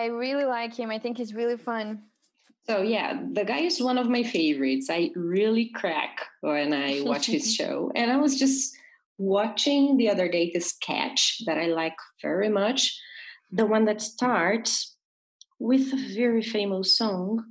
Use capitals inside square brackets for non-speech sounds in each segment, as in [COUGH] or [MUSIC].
I really like him. I think he's really fun. So yeah, the guy is one of my favorites. I really crack when I [LAUGHS] watch his show. And I was just watching the other day this sketch that I like very much, the one that starts with a very famous song.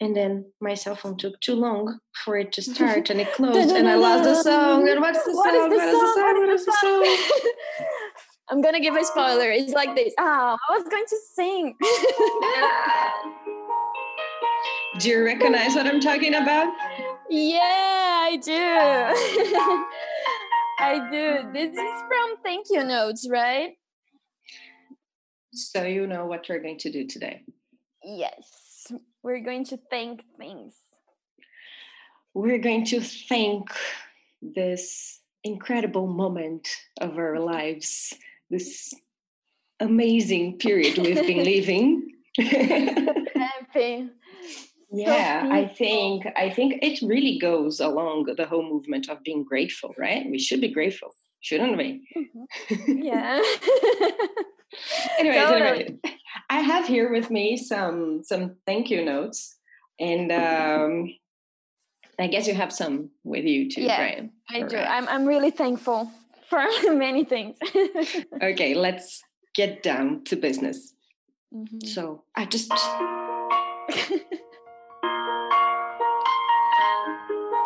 And then my cell phone took too long for it to start and it [LAUGHS] closed and I lost the song. And what's the What song? is the What is the song? song? What is the song? [LAUGHS] I'm gonna give a spoiler. It's like this. Oh, I was going to sing. [LAUGHS] Do you recognize what I'm talking about? yeah, I do. [LAUGHS] I do. This is from Thank You Notes, right? So you know what we're going to do today. Yes. We're going to thank things. We're going to thank this incredible moment of our lives, this amazing period we've been [LAUGHS] living. Happy. [LAUGHS] yeah, I think I think it really goes along the whole movement of being grateful, right? We should be grateful, shouldn't we? Mhm. [LAUGHS] Yeah. Totally. anyway, I have here with me some some thank you notes, and um, I guess you have some with you too, Yeah, right? I do. Alright. I'm I'm really thankful for [LAUGHS] many things. [LAUGHS] Okay, let's get down to business. Mhm. So I just [LAUGHS]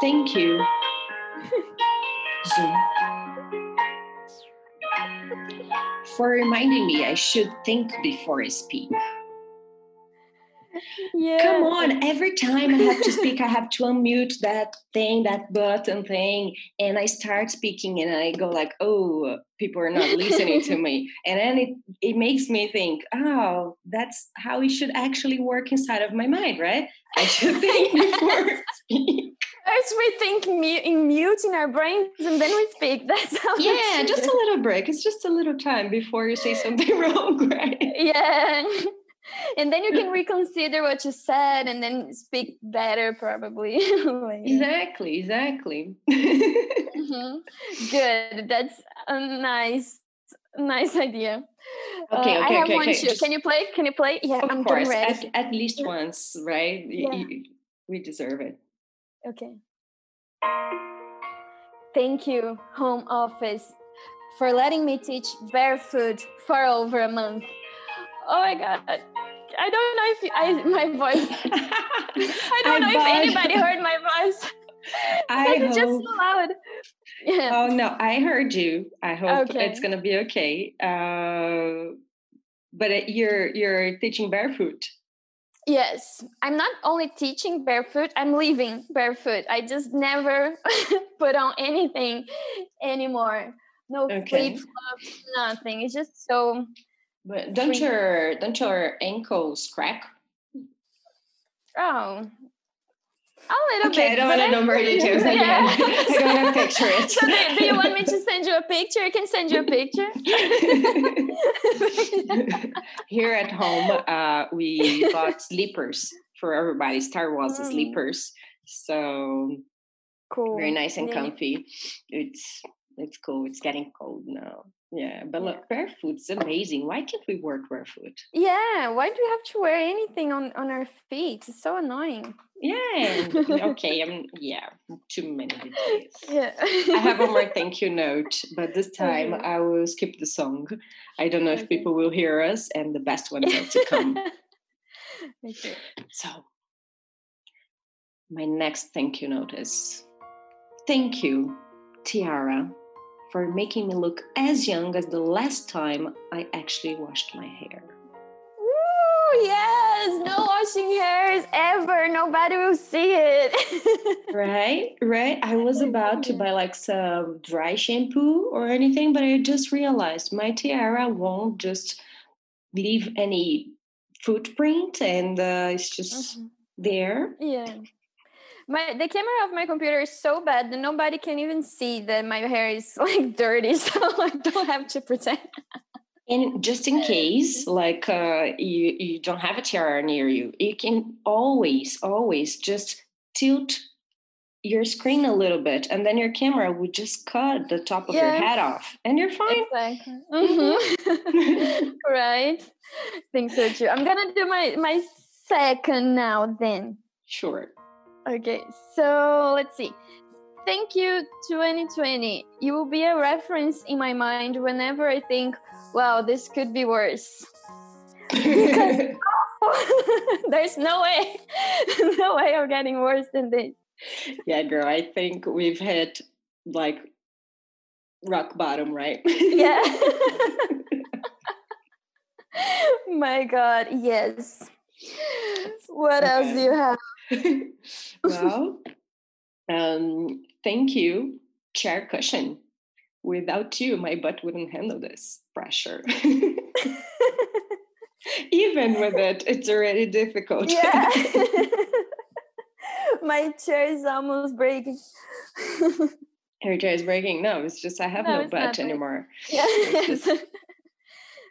thank you, Zoom, for reminding me I should think before I speak. Yeah. Come on, every time I have to speak, I have to unmute that thing, that button thing, and I start speaking and I go like, oh, people are not listening to me. [LAUGHS] And then it, it makes me think, oh, that's how it should actually work inside of my mind, right? I should [LAUGHS] think before I speak. First we think in mute in our brains and then we speak. [LAUGHS] That's how Yeah, just a little break. It's just a little time before you say something wrong, right? Yeah. [LAUGHS] And then you can reconsider what you said and then speak better probably. [LAUGHS] Exactly, exactly. [LAUGHS] Mhm. Good. That's a nice nice idea. Uh, Okay, I have okay, one okay, too. just- Can you play? Can you play? Yeah, of I'm course, at, at least Yeah. once, right? Yeah. y- we deserve it. Okay. Thank you, home office, for letting me teach barefoot for over a month. Oh my god. I don't know if I my voice. [LAUGHS] I don't know if anybody heard my voice. [LAUGHS] I it's just so loud. Yeah. Oh no, I heard you. I hope Okay. it's gonna be okay. Uh, but uh, you're you're teaching barefoot. Yes, I'm not only teaching barefoot, I'm living barefoot. I just never [LAUGHS] put on anything anymore. No Okay. flip flops, nothing. It's just so But don't Free. your don't your ankles crack? oh a little Okay, bit. [LAUGHS] I don't want to know more details. Yeah. I don't want to picture it. So do, do you want me to send you a picture? I can send you a picture. [LAUGHS] Here at home, uh, we bought [LAUGHS] sleepers for everybody. Star Wars Mm. sleepers, so cool. very nice and Yeah. comfy. It's it's cool. It's getting cold now. Yeah, but look, barefoot's amazing. Why can't we work barefoot? Yeah, why do we have to wear anything on, on our feet? It's so annoying. Yeah. [LAUGHS] okay. I'm yeah. Too many details. Yeah. I have one more [LAUGHS] thank you note, but this time Okay. I will skip the song. I don't know if people will hear us, and the best ones are to come. [LAUGHS] okay. So, my next thank you note is thank you, Tiara, for making me look as young as the last time I actually washed my hair. Woo, yes, no washing hairs ever. Nobody will see it. [LAUGHS] Right, right. I was about to buy like some dry shampoo or anything, but I just realized my tiara won't just leave any footprint and uh, it's just Mhm. there. Yeah. My the camera of my computer is so bad that nobody can even see that my hair is [LAUGHS] like dirty, [LAUGHS] so I don't have to pretend. And just in case, [LAUGHS] like uh, you, you don't have a tiara near you, you can always, always just tilt your screen a little bit and then your camera would just cut the top of your head off and you're fine Exactly. Mhm. right. think so too. I'm gonna do my my second now then. sure Okay, so let's see. Thank you, 2020. You will be a reference in my mind whenever I think, wow, this could be worse. Because [LAUGHS] [LAUGHS] There's no way, [LAUGHS] no way of getting worse than this. yeah girl i think we've hit like rock bottom right Yeah. my God, yes. What else do you have? [LAUGHS] well, um, thank you, chair cushion. Without you, my butt wouldn't handle this pressure. [LAUGHS] Even with it, it's already difficult. yeah. [LAUGHS] my chair is almost breaking. Your chair is breaking. No, it's just I have No, no, butt anymore.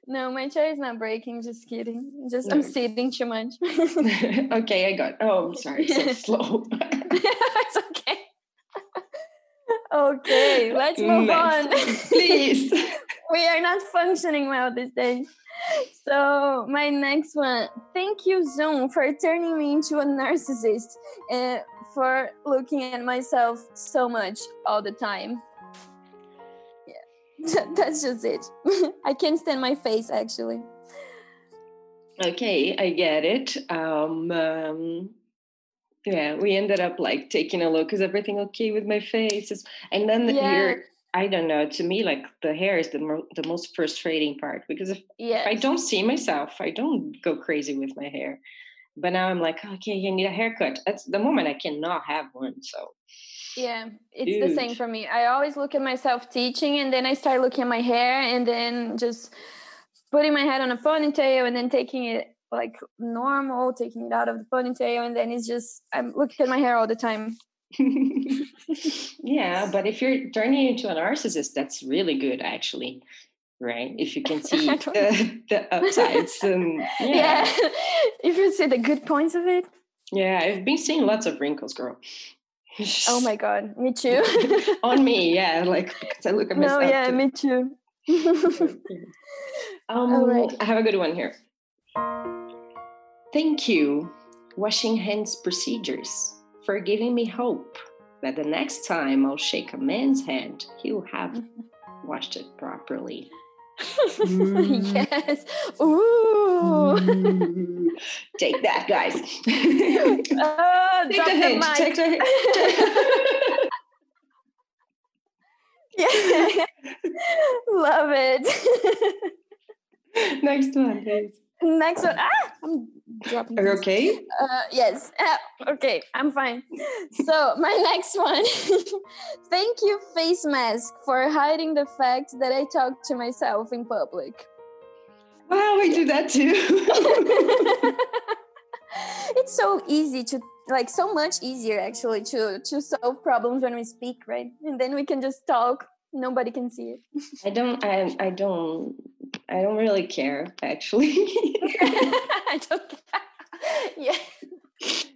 No, my chair is not breaking. Just kidding. Just I'm sitting too much. [LAUGHS] okay, I got. Oh, I'm sorry. So [LAUGHS] slow. it's okay. Okay, let's move on. [LAUGHS] Please. we are not functioning well these days. So my next one, thank you Zoom for turning me into a narcissist and for looking at myself so much all the time. [LAUGHS] That's just it. [LAUGHS] I can't stand my face actually. Okay, I get it. Um, um, yeah, we ended up like taking a look. Is everything okay with my face? Is- And then Yeah. you're, I don't know. To me, like the hair is the mo- the most frustrating part because if, Yeah. if I don't see myself, I don't go crazy with my hair. But now I'm like, okay, I need a haircut. That's the moment I cannot have one. So Yeah, it's the same for me. I always look at myself teaching and then I start looking at my hair and then just putting my head on a ponytail and then taking it like normal, taking it out of the ponytail and then it's just I'm looking at my hair all the time. [LAUGHS] yeah, but if you're turning into a narcissist, that's really good, actually. Right? If you can see [LAUGHS] the, the upsides, and [LAUGHS] Yeah. if you see the good points of it. Yeah, I've been seeing lots of wrinkles, girl. Oh my god, me too. [LAUGHS] On me, yeah, like because I look at myself. no, yeah, too. me too. [LAUGHS] um, All right. I have a good one here. Thank you, washing hands procedures, for giving me hope that the next time I'll shake a man's hand, he'll have [LAUGHS] washed it properly. Yes. Ooh. [LAUGHS] Take that, guys. [LAUGHS] Oh, Take the the hint. mic. Take the hint. [LAUGHS] Yeah. Love it. Next one, please. Next one. Ah, I'm dropping. Are you okay? Uh, yes. Ah, okay, I'm fine. So my next one. Thank you, face mask, for hiding the fact that I talk to myself in public. Wow, we do that too. [LAUGHS] it's so easy to like so much easier actually to to solve problems when we speak right and then we can just talk nobody can see it I don't. I, I don't. I don't really care, actually. [LAUGHS] I don't yeah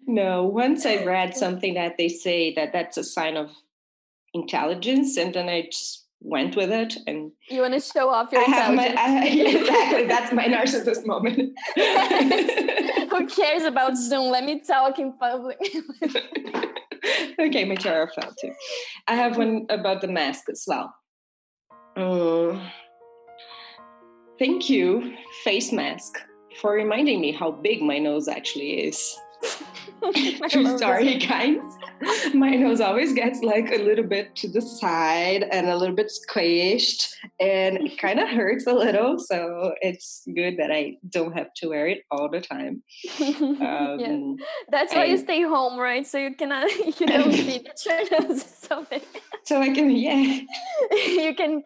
no. Once I read something that they say that that's a sign of intelligence, and then I just went with it, and you want to show off your I have my I, [LAUGHS] exactly. [LAUGHS] That's my narcissist moment. [LAUGHS] who cares about zoom let me talk in public okay, my chair fell too. I have one about the mask as well. Mm. thank you, face mask, for reminding me how big my nose actually is. [LAUGHS] True [LAUGHS] story, [LAUGHS] guys. My nose always gets like a little bit to the side and a little bit squished, and it kind of hurts a little. So it's good that I don't have to wear it all the time. Um, yeah that's why you stay home right so you cannot you don't see your nose so big So I can, yeah, you can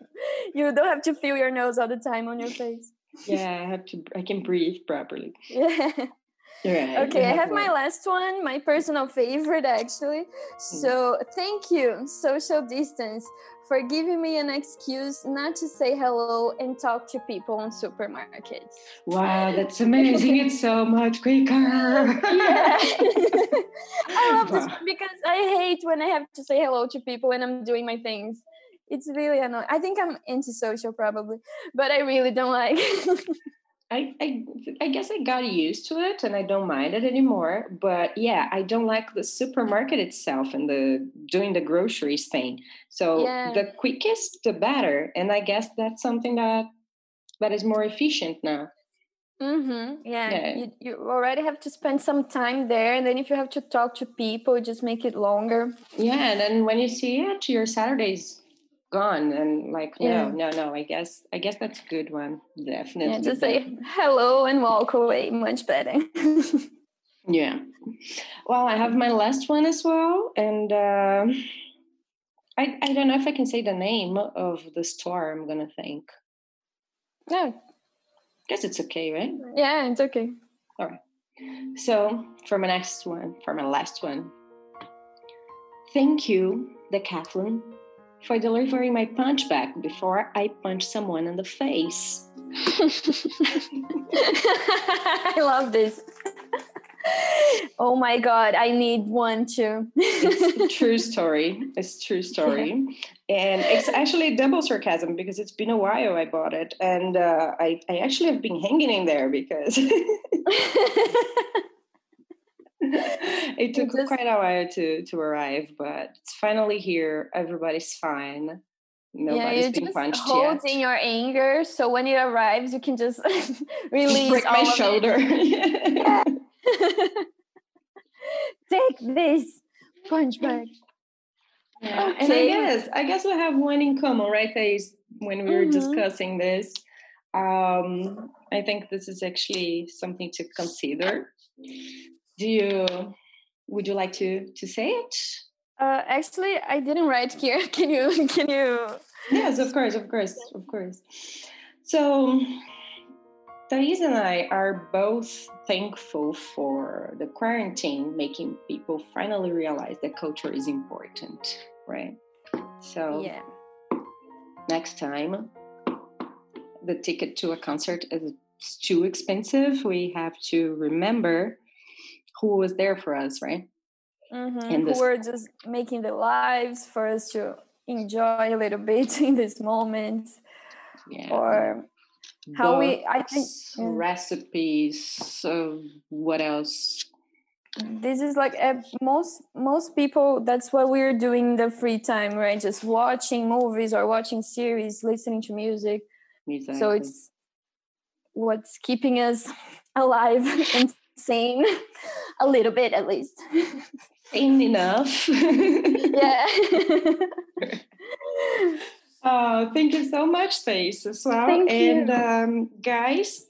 you don't have to feel your nose all the time on your face yeah, I have to. I can breathe properly. yeah Right. okay i have my last one my personal favorite actually mm. so thank you social distance for giving me an excuse not to say hello and talk to people in supermarkets. Wow, that's amazing. it's so much quicker. yeah. [LAUGHS] I love this because I hate when I have to say hello to people when I'm doing my things. It's really annoying. I think I'm antisocial probably, but I really don't like [LAUGHS] I, I I guess I got used to it and I don't mind it anymore. But yeah, I don't like the supermarket itself and the doing the groceries thing. So Yeah. the quickest, the better. And I guess that's something that that is more efficient now. Mm-hmm. Yeah, Yeah. You, you already have to spend some time there, and then if you have to talk to people, just make it longer. Yeah, and then when you see it, your Saturday's gone and like Yeah. no, no, no. I guess I guess that's a good one. Definitely. Yeah, just say hello and walk away. Much better. [LAUGHS] Yeah. Well, I have my last one as well, and uh, I I don't know if I can say the name of the store. I'm gonna thank. yeah, Guess it's okay, right? yeah, it's okay. All right so for my next one, for my last one, thank you, Decathlon, for delivering my punch bag before I punch someone in the face. [LAUGHS] I love this. Oh my god, I need one too. It's a [LAUGHS] true story. It's a true story. And it's actually double sarcasm because it's been a while I bought it. And uh, I, I actually have been hanging in there because [LAUGHS] it took just- quite a while to, to arrive, but it's finally here. Everybody's fine. yeah, Nobody's you been punched hold yet. in your anger, so when it arrives, you can just [LAUGHS] release Break my shoulder. Yeah. [LAUGHS] [LAUGHS] Take this punch bag. Yeah, and I guess I guess we have one in common, right? Thais, when we were Mhm. discussing this, um, I think this is actually something to consider. Do you? Would you like to to say it? Uh, actually, I didn't write here. [LAUGHS] Can you? Can you? Yes, of course, of course, of course. So, Thais and I are both thankful for the quarantine making people finally realize that culture is important, right? So, Yeah. next time the ticket to a concert is too expensive we have to remember who was there for us right Mm-hmm. And Who this- were just making the lives for us to enjoy a little bit [LAUGHS] in this moment, yeah or how we- I think- Books, yeah. recipes so what else this is like uh, most most people. That's what we're doing in the free time, right? Just watching movies or watching series, listening to music. exactly. So it's what's keeping us [LAUGHS] alive [LAUGHS] and sane, [LAUGHS] a little bit at least. Sane enough [LAUGHS] yeah. [LAUGHS] Oh, thank you so much, Thais, as well. Thank and you. um, guys,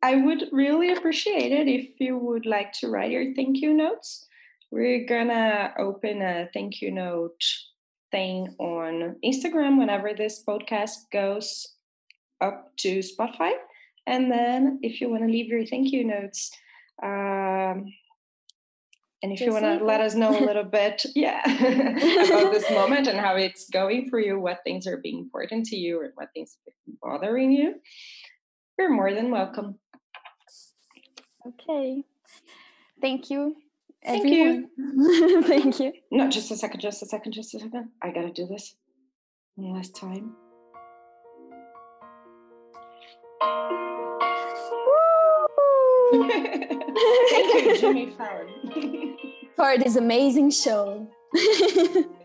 I would really appreciate it if you would like to write your thank you notes. We're gonna open a thank you note thing on Instagram whenever this podcast goes up to Spotify. And then if you want to leave your thank you notes, um, and if you want to let us know a little bit, [LAUGHS] yeah, [LAUGHS] about this moment and how it's going for you, what things are being important to you, or what things are bothering you, you're more than welcome. Okay. Thank you. Thank you. [LAUGHS] Thank you. No, just a second, just a second, just a second. I gotta do this one last time. Thank you, Jimmy Fallon. [LAUGHS] For this amazing show. [LAUGHS]